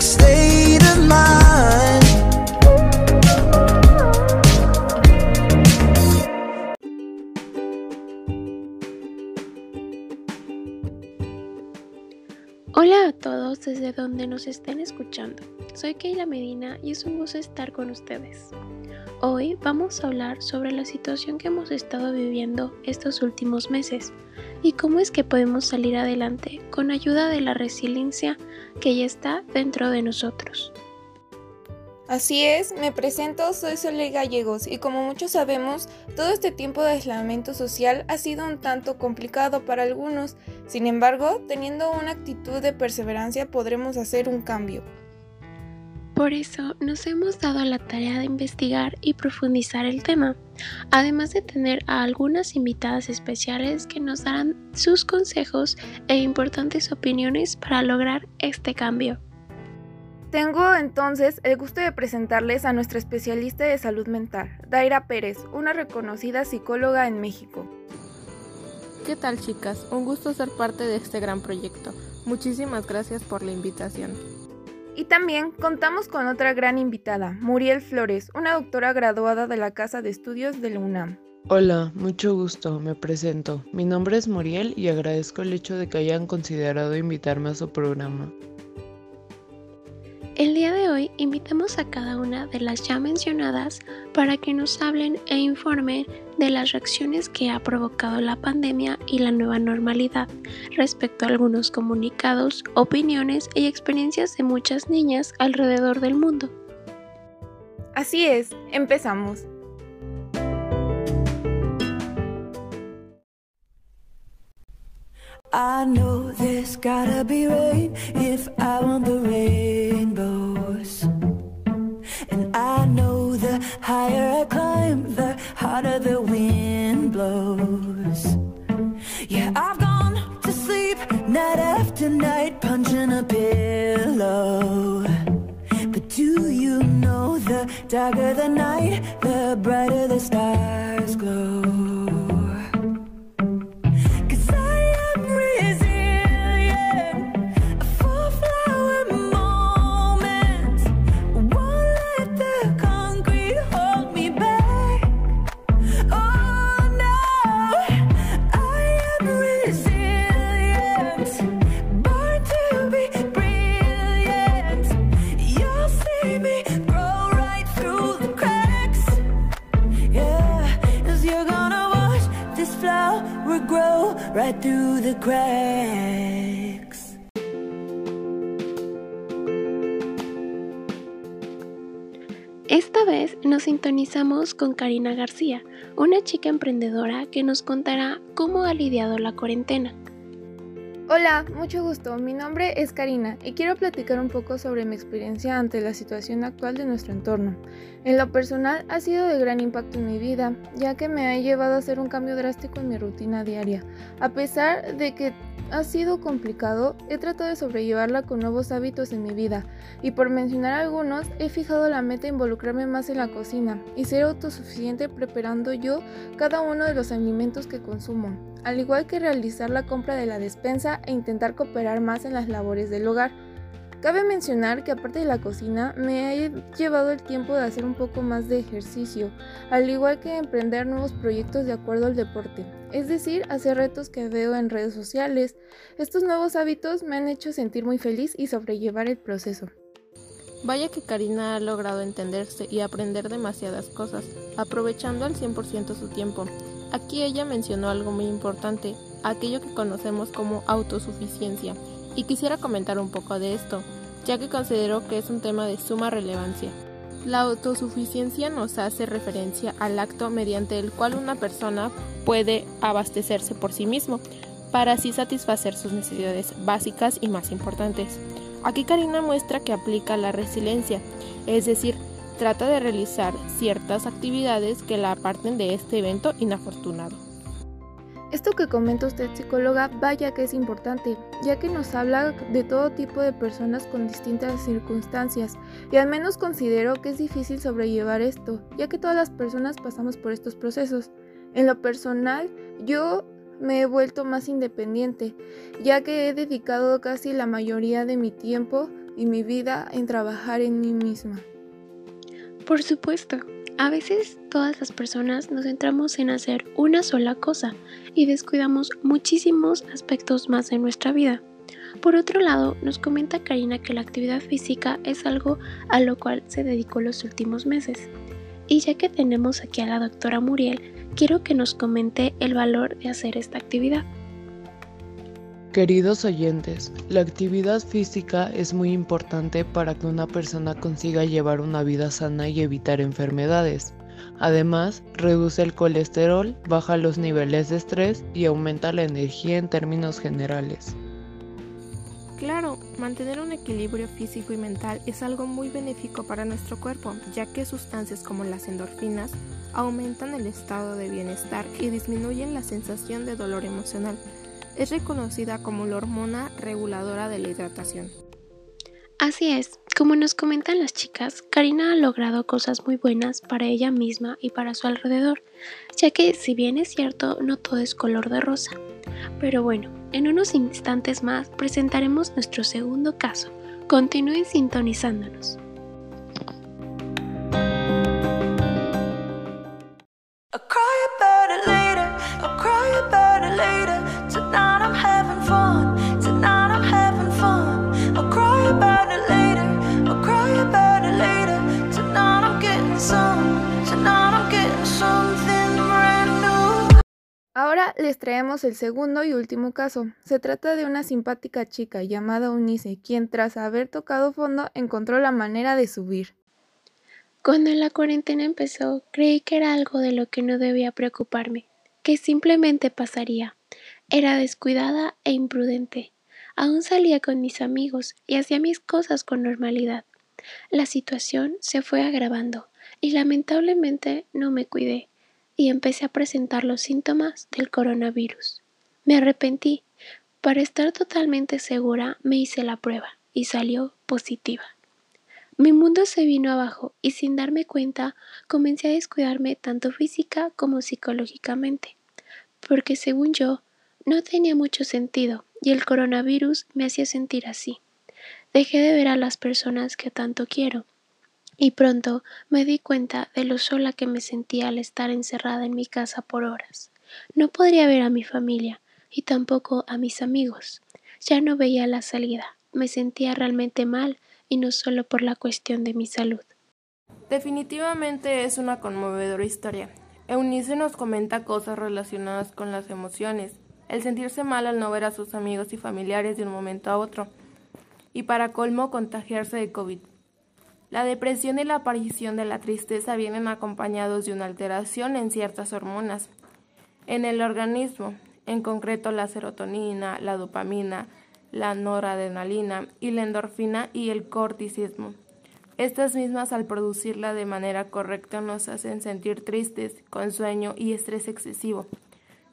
Stay. Desde donde nos estén escuchando. Soy Keila Medina y es un gusto estar con ustedes. Hoy vamos a hablar sobre la situación que hemos estado viviendo estos últimos meses y cómo es que podemos salir adelante con ayuda de la resiliencia que ya está dentro de nosotros. Así es, me presento, soy Sole Gallegos y como muchos sabemos, todo este tiempo de aislamiento social ha sido un tanto complicado para algunos, sin embargo, teniendo una actitud de perseverancia podremos hacer un cambio. Por eso nos hemos dado la tarea de investigar y profundizar el tema, además de tener a algunas invitadas especiales que nos darán sus consejos e importantes opiniones para lograr este cambio. Tengo entonces el gusto de presentarles a nuestra especialista de salud mental, Daira Pérez, una reconocida psicóloga en México. ¿Qué tal chicas? Un gusto ser parte de este gran proyecto. Muchísimas gracias por la invitación. Y también contamos con otra gran invitada, Muriel Flores, una doctora graduada de la Casa de Estudios de la UNAM. Hola, mucho gusto, me presento. Mi nombre es Muriel y agradezco el hecho de que hayan considerado invitarme a su programa. El día de hoy invitamos a cada una de las ya mencionadas para que nos hablen e informen de las reacciones que ha provocado la pandemia y la nueva normalidad respecto a algunos comunicados, opiniones y experiencias de muchas niñas alrededor del mundo. Así es, empezamos. I know there's gotta be rain if I want the rainbows. Night after night, punching a pillow. But do you know the darker the night, the brighter the stars Esta vez nos sintonizamos con Karina García, una chica emprendedora que nos contará cómo ha lidiado la cuarentena. Hola, mucho gusto. Mi nombre es Karina y quiero platicar un poco sobre mi experiencia ante la situación actual de nuestro entorno. En lo personal ha sido de gran impacto en mi vida, ya que me ha llevado a hacer un cambio drástico en mi rutina diaria. A pesar de que ha sido complicado, he tratado de sobrellevarla con nuevos hábitos en mi vida y por mencionar algunos, he fijado la meta de involucrarme más en la cocina y ser autosuficiente preparando yo cada uno de los alimentos que consumo, al igual que realizar la compra de la despensa e intentar cooperar más en las labores del hogar. Cabe mencionar que aparte de la cocina, me ha llevado el tiempo de hacer un poco más de ejercicio, al igual que emprender nuevos proyectos de acuerdo al deporte, es decir, hacer retos que veo en redes sociales. Estos nuevos hábitos me han hecho sentir muy feliz y sobrellevar el proceso. Vaya que Karina ha logrado entenderse y aprender demasiadas cosas, aprovechando al 100% su tiempo. Aquí ella mencionó algo muy importante, aquello que conocemos como autosuficiencia y quisiera comentar un poco de esto, ya que considero que es un tema de suma relevancia. La autosuficiencia nos hace referencia al acto mediante el cual una persona puede abastecerse por sí mismo, para así satisfacer sus necesidades básicas y más importantes. Aquí Karina muestra que aplica la resiliencia, es decir, trata de realizar ciertas actividades que la aparten de este evento inafortunado. Esto que comenta usted psicóloga, vaya que es importante, ya que nos habla de todo tipo de personas con distintas circunstancias, y al menos considero que es difícil sobrellevar esto, ya que todas las personas pasamos por estos procesos. En lo personal, yo me he vuelto más independiente, ya que he dedicado casi la mayoría de mi tiempo y mi vida en trabajar en mí misma. Por supuesto, a veces todas las personas nos centramos en hacer una sola cosa y descuidamos muchísimos aspectos más de nuestra vida. Por otro lado, nos comenta Karina que la actividad física es algo a lo cual se dedicó los últimos meses. Y ya que tenemos aquí a la doctora Muriel, quiero que nos comente el valor de hacer esta actividad. Queridos oyentes, la actividad física es muy importante para que una persona consiga llevar una vida sana y evitar enfermedades. Además, reduce el colesterol, baja los niveles de estrés y aumenta la energía en términos generales. Claro, mantener un equilibrio físico y mental es algo muy benéfico para nuestro cuerpo, ya que sustancias como las endorfinas aumentan el estado de bienestar y disminuyen la sensación de dolor emocional. Es reconocida como la hormona reguladora de la hidratación. Así es, como nos comentan las chicas, Karina ha logrado cosas muy buenas para ella misma y para su alrededor, ya que si bien es cierto, no todo es color de rosa. Pero bueno, en unos instantes más presentaremos nuestro segundo caso. Continúen sintonizándonos. Traemos el segundo y último caso. Se trata de una simpática chica llamada Unice, quien tras haber tocado fondo encontró la manera de subir. Cuando la cuarentena empezó, creí que era algo de lo que no debía preocuparme, que simplemente pasaría. Era descuidada e imprudente. Aún salía con mis amigos y hacía mis cosas con normalidad. La situación se fue agravando y lamentablemente no me cuidé y empecé a presentar los síntomas del coronavirus. Me arrepentí. Para estar totalmente segura me hice la prueba y salió positiva. Mi mundo se vino abajo y sin darme cuenta comencé a descuidarme tanto física como psicológicamente, porque según yo no tenía mucho sentido y el coronavirus me hacía sentir así. Dejé de ver a las personas que tanto quiero y pronto me di cuenta de lo sola que me sentía al estar encerrada en mi casa por horas. No podría ver a mi familia y tampoco a mis amigos. Ya no veía la salida. Me sentía realmente mal y no solo por la cuestión de mi salud. Definitivamente es una conmovedora historia. Eunice nos comenta cosas relacionadas con las emociones, el sentirse mal al no ver a sus amigos y familiares de un momento a otro, y para colmo contagiarse de COVID. La depresión y la aparición de la tristeza vienen acompañados de una alteración en ciertas hormonas en el organismo, en concreto la serotonina, la dopamina, la noradrenalina y la endorfina y el corticismo. Estas mismas al producirla de manera correcta nos hacen sentir tristes, con sueño y estrés excesivo.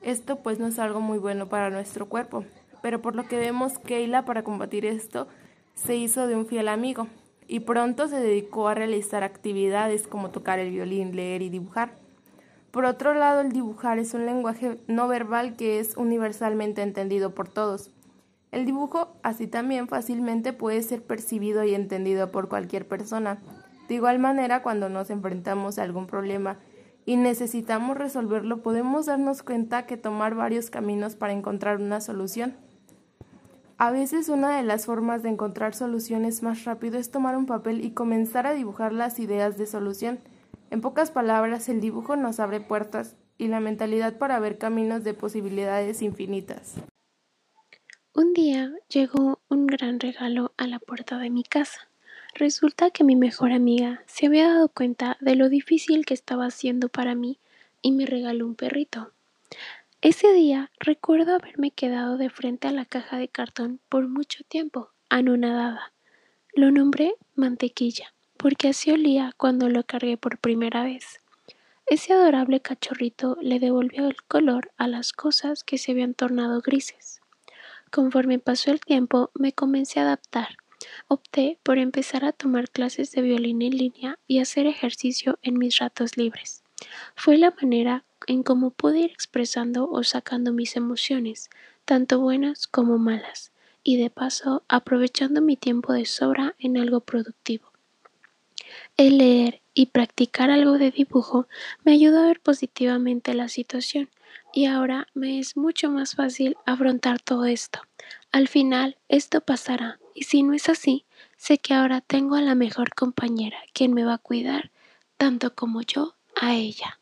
Esto pues no es algo muy bueno para nuestro cuerpo, pero por lo que vemos Keila para combatir esto se hizo de un fiel amigo, y pronto se dedicó a realizar actividades como tocar el violín, leer y dibujar. Por otro lado, el dibujar es un lenguaje no verbal que es universalmente entendido por todos. El dibujo así también fácilmente puede ser percibido y entendido por cualquier persona. De igual manera, cuando nos enfrentamos a algún problema y necesitamos resolverlo, podemos darnos cuenta que tomar varios caminos para encontrar una solución. A veces una de las formas de encontrar soluciones más rápido es tomar un papel y comenzar a dibujar las ideas de solución. En pocas palabras, el dibujo nos abre puertas y la mentalidad para ver caminos de posibilidades infinitas. Un día llegó un gran regalo a la puerta de mi casa. Resulta que mi mejor amiga se había dado cuenta de lo difícil que estaba haciendo para mí y me regaló un perrito. Ese día recuerdo haberme quedado de frente a la caja de cartón por mucho tiempo, anonadada. Lo nombré mantequilla, porque así olía cuando lo cargué por primera vez. Ese adorable cachorrito le devolvió el color a las cosas que se habían tornado grises. Conforme pasó el tiempo, me comencé a adaptar. Opté por empezar a tomar clases de violín en línea y hacer ejercicio en mis ratos libres. Fue la manera en cómo pude ir expresando o sacando mis emociones, tanto buenas como malas, y de paso aprovechando mi tiempo de sobra en algo productivo. El leer y practicar algo de dibujo me ayudó a ver positivamente la situación y ahora me es mucho más fácil afrontar todo esto. Al final, esto pasará y si no es así, sé que ahora tengo a la mejor compañera quien me va a cuidar, tanto como yo a ella.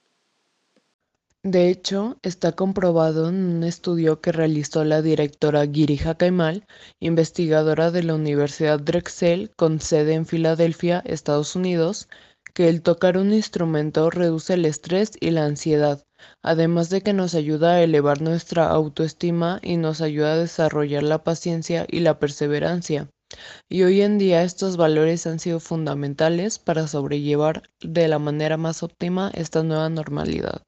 De hecho, está comprobado en un estudio que realizó la directora Giriha Kaimal, investigadora de la Universidad Drexel con sede en Filadelfia, Estados Unidos, que el tocar un instrumento reduce el estrés y la ansiedad, además de que nos ayuda a elevar nuestra autoestima y nos ayuda a desarrollar la paciencia y la perseverancia. Y hoy en día estos valores han sido fundamentales para sobrellevar de la manera más óptima esta nueva normalidad.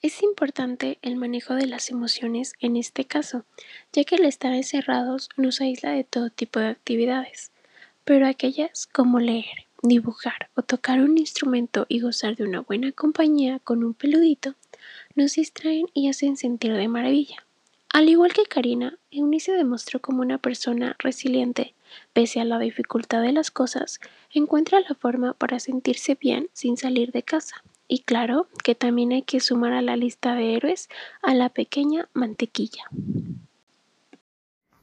Es importante el manejo de las emociones en este caso, ya que el estar encerrados nos aísla de todo tipo de actividades, pero aquellas como leer, dibujar o tocar un instrumento y gozar de una buena compañía con un peludito nos distraen y hacen sentir de maravilla. Al igual que Karina, Eunice demostró como una persona resiliente, pese a la dificultad de las cosas, encuentra la forma para sentirse bien sin salir de casa. Y claro que también hay que sumar a la lista de héroes a la pequeña mantequilla.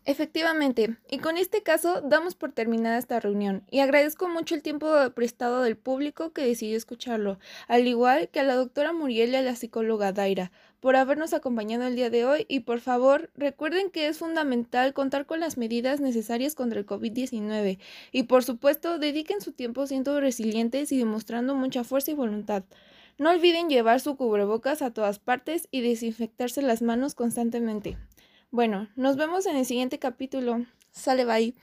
Efectivamente, y con este caso damos por terminada esta reunión y agradezco mucho el tiempo prestado del público que decidió escucharlo, al igual que a la doctora Muriel y a la psicóloga Daira, por habernos acompañado el día de hoy y por favor recuerden que es fundamental contar con las medidas necesarias contra el COVID-19 y por supuesto dediquen su tiempo siendo resilientes y demostrando mucha fuerza y voluntad. No olviden llevar su cubrebocas a todas partes y desinfectarse las manos constantemente. Bueno, nos vemos en el siguiente capítulo. Sale bye.